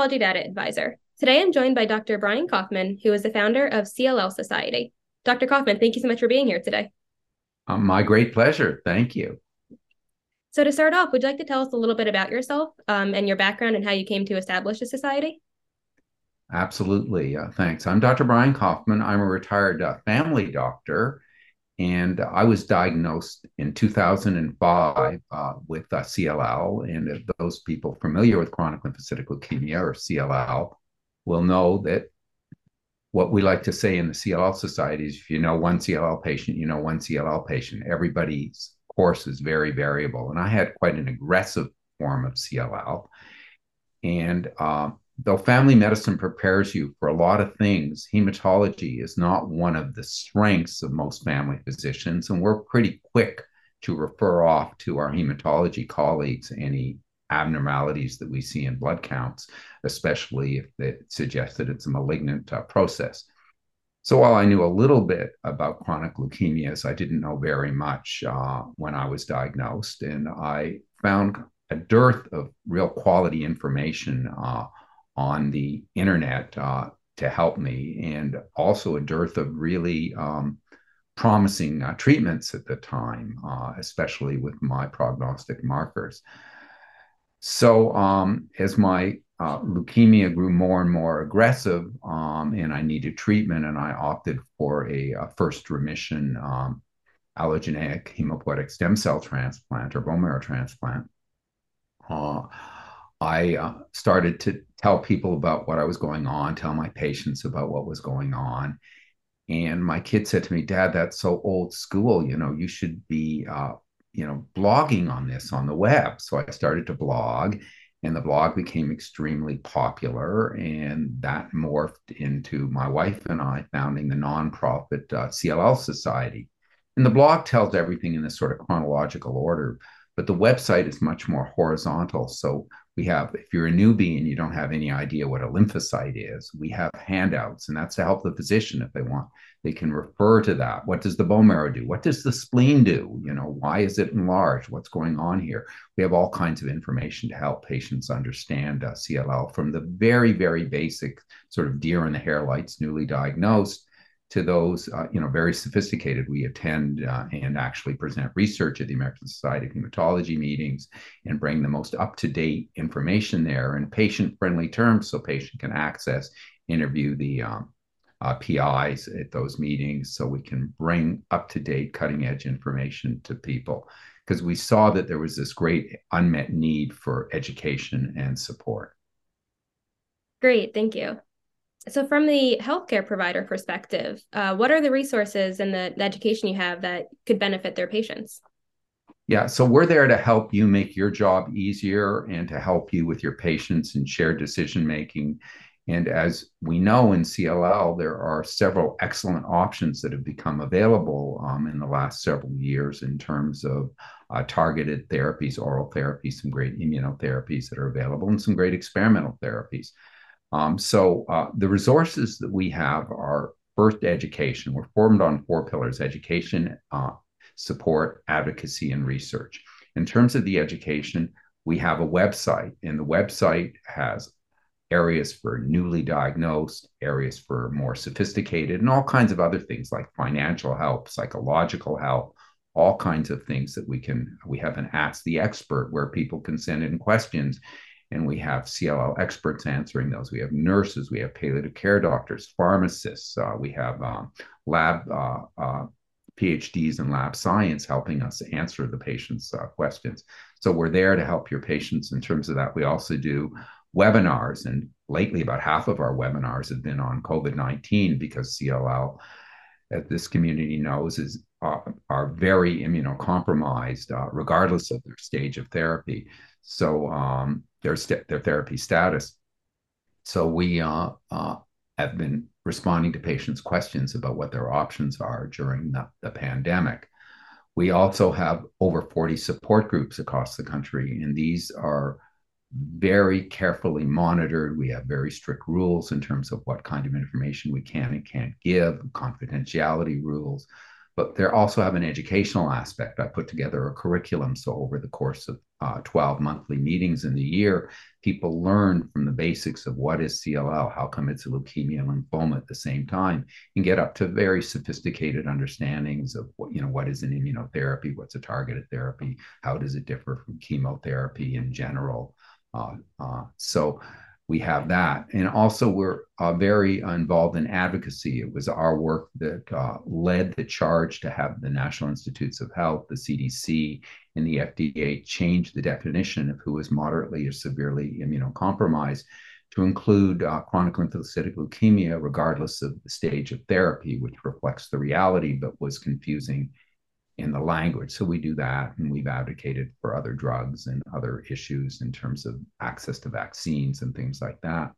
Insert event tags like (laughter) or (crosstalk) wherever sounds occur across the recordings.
Hematology Data Advisor. Today I'm joined by Dr. Brian Koffman, who is the founder of CLL Society. Dr. Koffman, thank you so much for being here today. Um, my great pleasure. Thank you. So, to start off, would you like to tell us a little bit about yourself um, and your background and how you came to establish a society? Absolutely. Uh, thanks. I'm Dr. Brian Koffman. I'm a retired uh, family doctor, and I was diagnosed in 2005 uh, with uh, CLL. And those people familiar with chronic lymphocytic leukemia or CLL will know that what we like to say in the CLL society is if you know one CLL patient, you know one CLL patient. Everybody's course is very variable. And I had quite an aggressive form of CLL. And um, though family medicine prepares you for a lot of things, hematology is not one of the strengths of most family physicians. And we're pretty quick to refer off to our hematology colleagues any abnormalities that we see in blood counts, especially if it suggests that it's a malignant uh, process. So while I knew a little bit about chronic leukemias, I didn't know very much uh, when I was diagnosed. And I found a dearth of real quality information uh, on the internet uh, to help me, and also a dearth of really um, promising uh, treatments at the time, uh, especially with my prognostic markers. So um, as my uh, leukemia grew more and more aggressive, um, and I needed treatment, and I opted for a, a first remission um, allogeneic hematopoietic stem cell transplant or bone marrow transplant. Uh, I uh, started to tell people about what I was going on, tell my patients about what was going on. And my kid said to me, Dad, that's so old school. You know, you should be uh, you know, blogging on this on the web. So I started to blog, and the blog became extremely popular. And that morphed into my wife and I founding the nonprofit uh, CLL Society. And the blog tells everything in this sort of chronological order, but the website is much more horizontal. So we have, if you're a newbie and you don't have any idea what a lymphocyte is, we have handouts, and that's to help the physician if they want. They can refer to that. What does the bone marrow do? What does the spleen do? You know, why is it enlarged? What's going on here? We have all kinds of information to help patients understand uh, CLL from the very, very basic sort of deer in the headlights, newly diagnosed, to those, uh, you know, very sophisticated. We attend uh, and actually present research at the American Society of Hematology meetings and bring the most up-to-date information there in patient-friendly terms, so patient can access, interview the um, uh, PIs at those meetings, so we can bring up-to-date, cutting-edge information to people. Because we saw that there was this great unmet need for education and support. Great, thank you. So, from the healthcare provider perspective, uh, what are the resources and the, the education you have that could benefit their patients? Yeah, so we're there to help you make your job easier and to help you with your patients and shared decision making. And as we know in CLL, there are several excellent options that have become available um, in the last several years in terms of uh, targeted therapies, oral therapies, some great immunotherapies that are available, and some great experimental therapies. Um, so uh, the resources that we have are first education. We're formed on four pillars education, uh, support, advocacy, and research. In terms of the education, we have a website, and the website has areas for newly diagnosed, areas for more sophisticated, and all kinds of other things like financial help, psychological help, all kinds of things that we can. We have an Ask the Expert where people can send in questions and we have CLL experts answering those. We have nurses, we have palliative care doctors, pharmacists, uh, we have um, lab uh, uh, PhDs in lab science helping us answer the patient's uh, questions. So we're there to help your patients in terms of that. We also do webinars, and lately, about half of our webinars have been on COVID 19 because CLL, as this community knows, is uh, are very immunocompromised, uh, regardless of their stage of therapy. So um, their st- their therapy status. So we uh, uh, have been responding to patients' questions about what their options are during the, the pandemic. We also have over 40 support groups across the country, and these are very carefully monitored. We have very strict rules in terms of what kind of information we can and can't give, confidentiality rules. But they also have an educational aspect. I put together a curriculum. So, over the course of uh, 12 monthly meetings in the year, people learn from the basics of what is CLL, how come it's a leukemia and lymphoma at the same time, and get up to very sophisticated understandings of what, you know, what is an immunotherapy, what's a targeted therapy, how does it differ from chemotherapy in general. Uh, uh, so, we have that. And also, we're uh, very involved in advocacy. It was our work that uh, led the charge to have the National Institutes of Health, the CDC, and the FDA change the definition of who is moderately or severely immunocompromised to include uh, chronic lymphocytic leukemia, regardless of the stage of therapy, which reflects the reality but was confusing in the language. So we do that, and we've advocated for other drugs and other issues in terms of access to vaccines and things like that.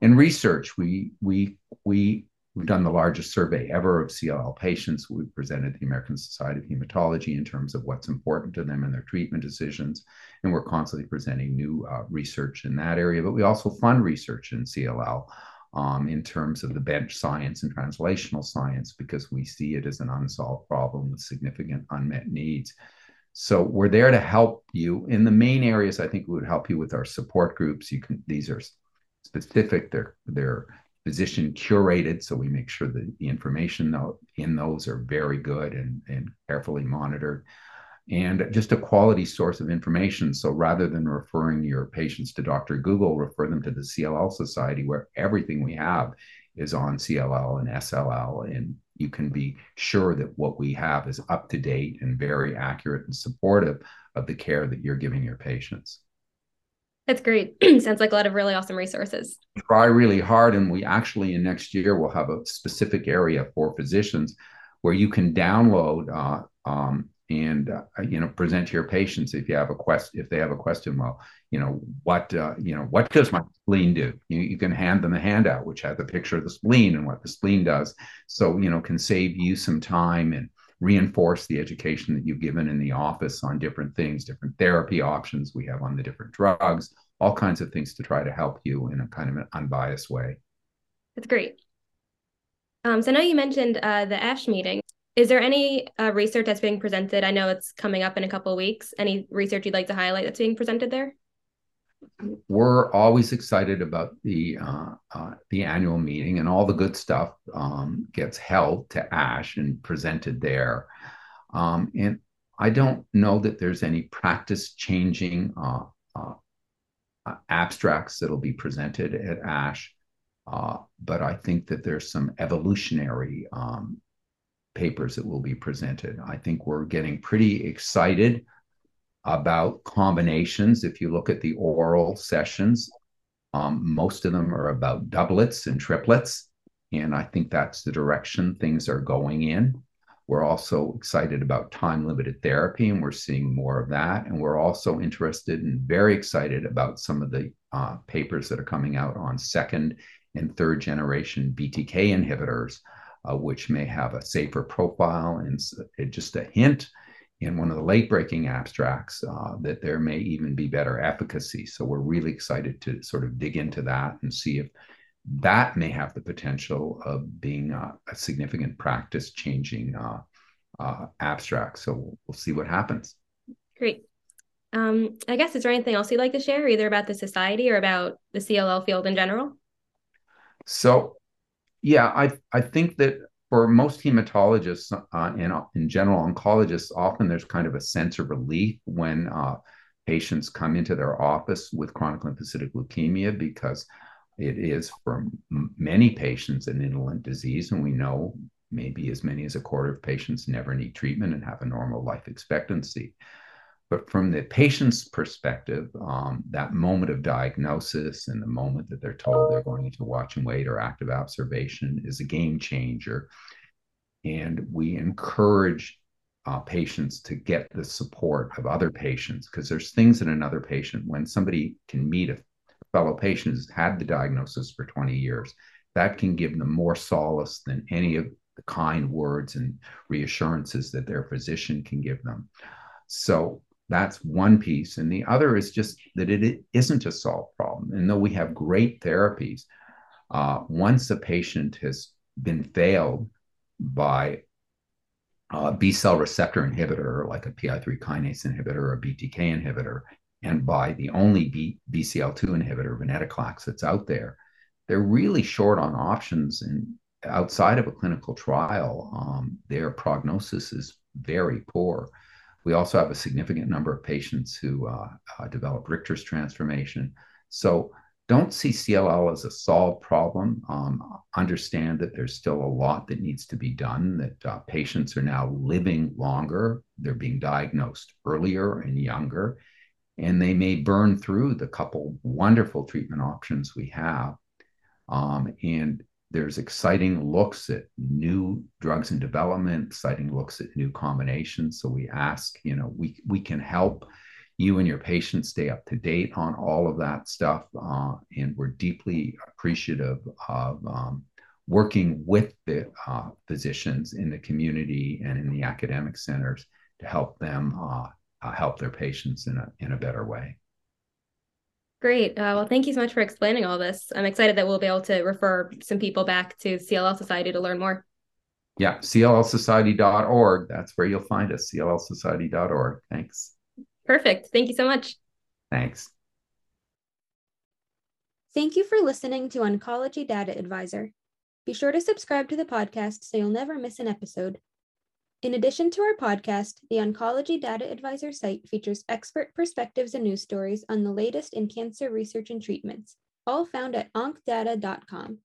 In research, we we we we've done the largest survey ever of CLL patients. We presented the American Society of Hematology in terms of what's important to them in their treatment decisions, and we're constantly presenting new uh, research in that area. But we also fund research in CLL um, in terms of the bench science and translational science because we see it as an unsolved problem with significant unmet needs. So we're there to help you in the main areas. I think we would help you with our support groups. You can these are specific. They're they're physician curated, so we make sure that the information in those are very good and and carefully monitored and just a quality source of information. So rather than referring your patients to Dr. Google, refer them to the CLL Society, where everything we have is on CLL and SLL. And you can be sure that what we have is up to date and very accurate and supportive of the care that you're giving your patients. That's great. (clears throat) Sounds like a lot of really awesome resources. Try really hard. And we actually, in next year, will have a specific area for physicians where you can download uh, um, and uh, you know present to your patients if you have a quest if they have a question well you know what uh, you know what does my spleen do? You, you can hand them a handout which has a picture of the spleen and what the spleen does. So you know can save you some time and reinforce the education that you've given in the office on different things different therapy options we have on the different drugs all kinds of things to try to help you in a kind of an unbiased way. That's great. Um, so I know you mentioned uh, the ASH meeting. Is there any uh, research that's being presented? I know it's coming up in a couple of weeks. Any research you'd like to highlight that's being presented there? We're always excited about the uh, uh, the annual meeting, and all the good stuff um, gets held to ASH and presented there. Um, and I don't know that there's any practice changing uh, uh, uh, abstracts that'll be presented at ASH. Uh, but I think that there's some evolutionary um, papers that will be presented. I think we're getting pretty excited about combinations. If you look at the oral sessions, um, most of them are about doublets and triplets. And I think that's the direction things are going in. We're also excited about time limited therapy, and we're seeing more of that. And we're also interested and very excited about some of the uh, papers that are coming out on second and third generation BTK inhibitors uh, which may have a safer profile. And just a hint in one of the late breaking abstracts uh, that there may even be better efficacy. So we're really excited to sort of dig into that and see if that may have the potential of being a, a significant practice changing uh, uh, abstract. So we'll, we'll see what happens. Great. Um, I guess is there anything else you'd like to share, either about the society or about the CLL field in general? So yeah, I I think that for most hematologists uh, and in general oncologists, often there's kind of a sense of relief when uh, patients come into their office with chronic lymphocytic leukemia because it is for many patients an indolent disease, and we know maybe as many as a quarter of patients never need treatment and have a normal life expectancy. But from the patient's perspective, um, that moment of diagnosis and the moment that they're told they're going into watch and wait or active observation is a game changer. And we encourage uh, patients to get the support of other patients because there's things in another patient when somebody can meet a fellow patient who's had the diagnosis for 20 years that can give them more solace than any of the kind words and reassurances that their physician can give them so that's one piece. And the other is just that it isn't a solved problem. And though we have great therapies, uh, once a patient has been failed by a B cell receptor inhibitor, like a PI3 kinase inhibitor or a BTK inhibitor, and by the only B, BCL2 inhibitor, venetoclax, that's out there, they're really short on options. And outside of a clinical trial, um, their prognosis is very poor. We also have a significant number of patients who uh, uh, develop Richter's transformation. So don't see CLL as a solved problem. Um, understand that there's still a lot that needs to be done, that uh, patients are now living longer, they're being diagnosed earlier and younger, and they may burn through the couple wonderful treatment options we have. Um, and there's exciting looks at new drugs in development, exciting looks at new combinations. So we ask, you know, we we can help you and your patients stay up to date on all of that stuff, uh, and we're deeply appreciative of um, working with the uh, physicians in the community and in the academic centers to help them uh, uh help their patients in a in a better way. Great. Uh, well, thank you so much for explaining all this. I'm excited that we'll be able to refer some people back to CLL Society to learn more. Yeah, cllsociety.org. That's where you'll find us, cllsociety.org. Thanks. Perfect. Thank you so much. Thanks. Thank you for listening to Oncology Data Advisor. Be sure to subscribe to the podcast so you'll never miss an episode. In addition to our podcast, the Oncology Data Advisor site features expert perspectives and news stories on the latest in cancer research and treatments, all found at oncdata.com.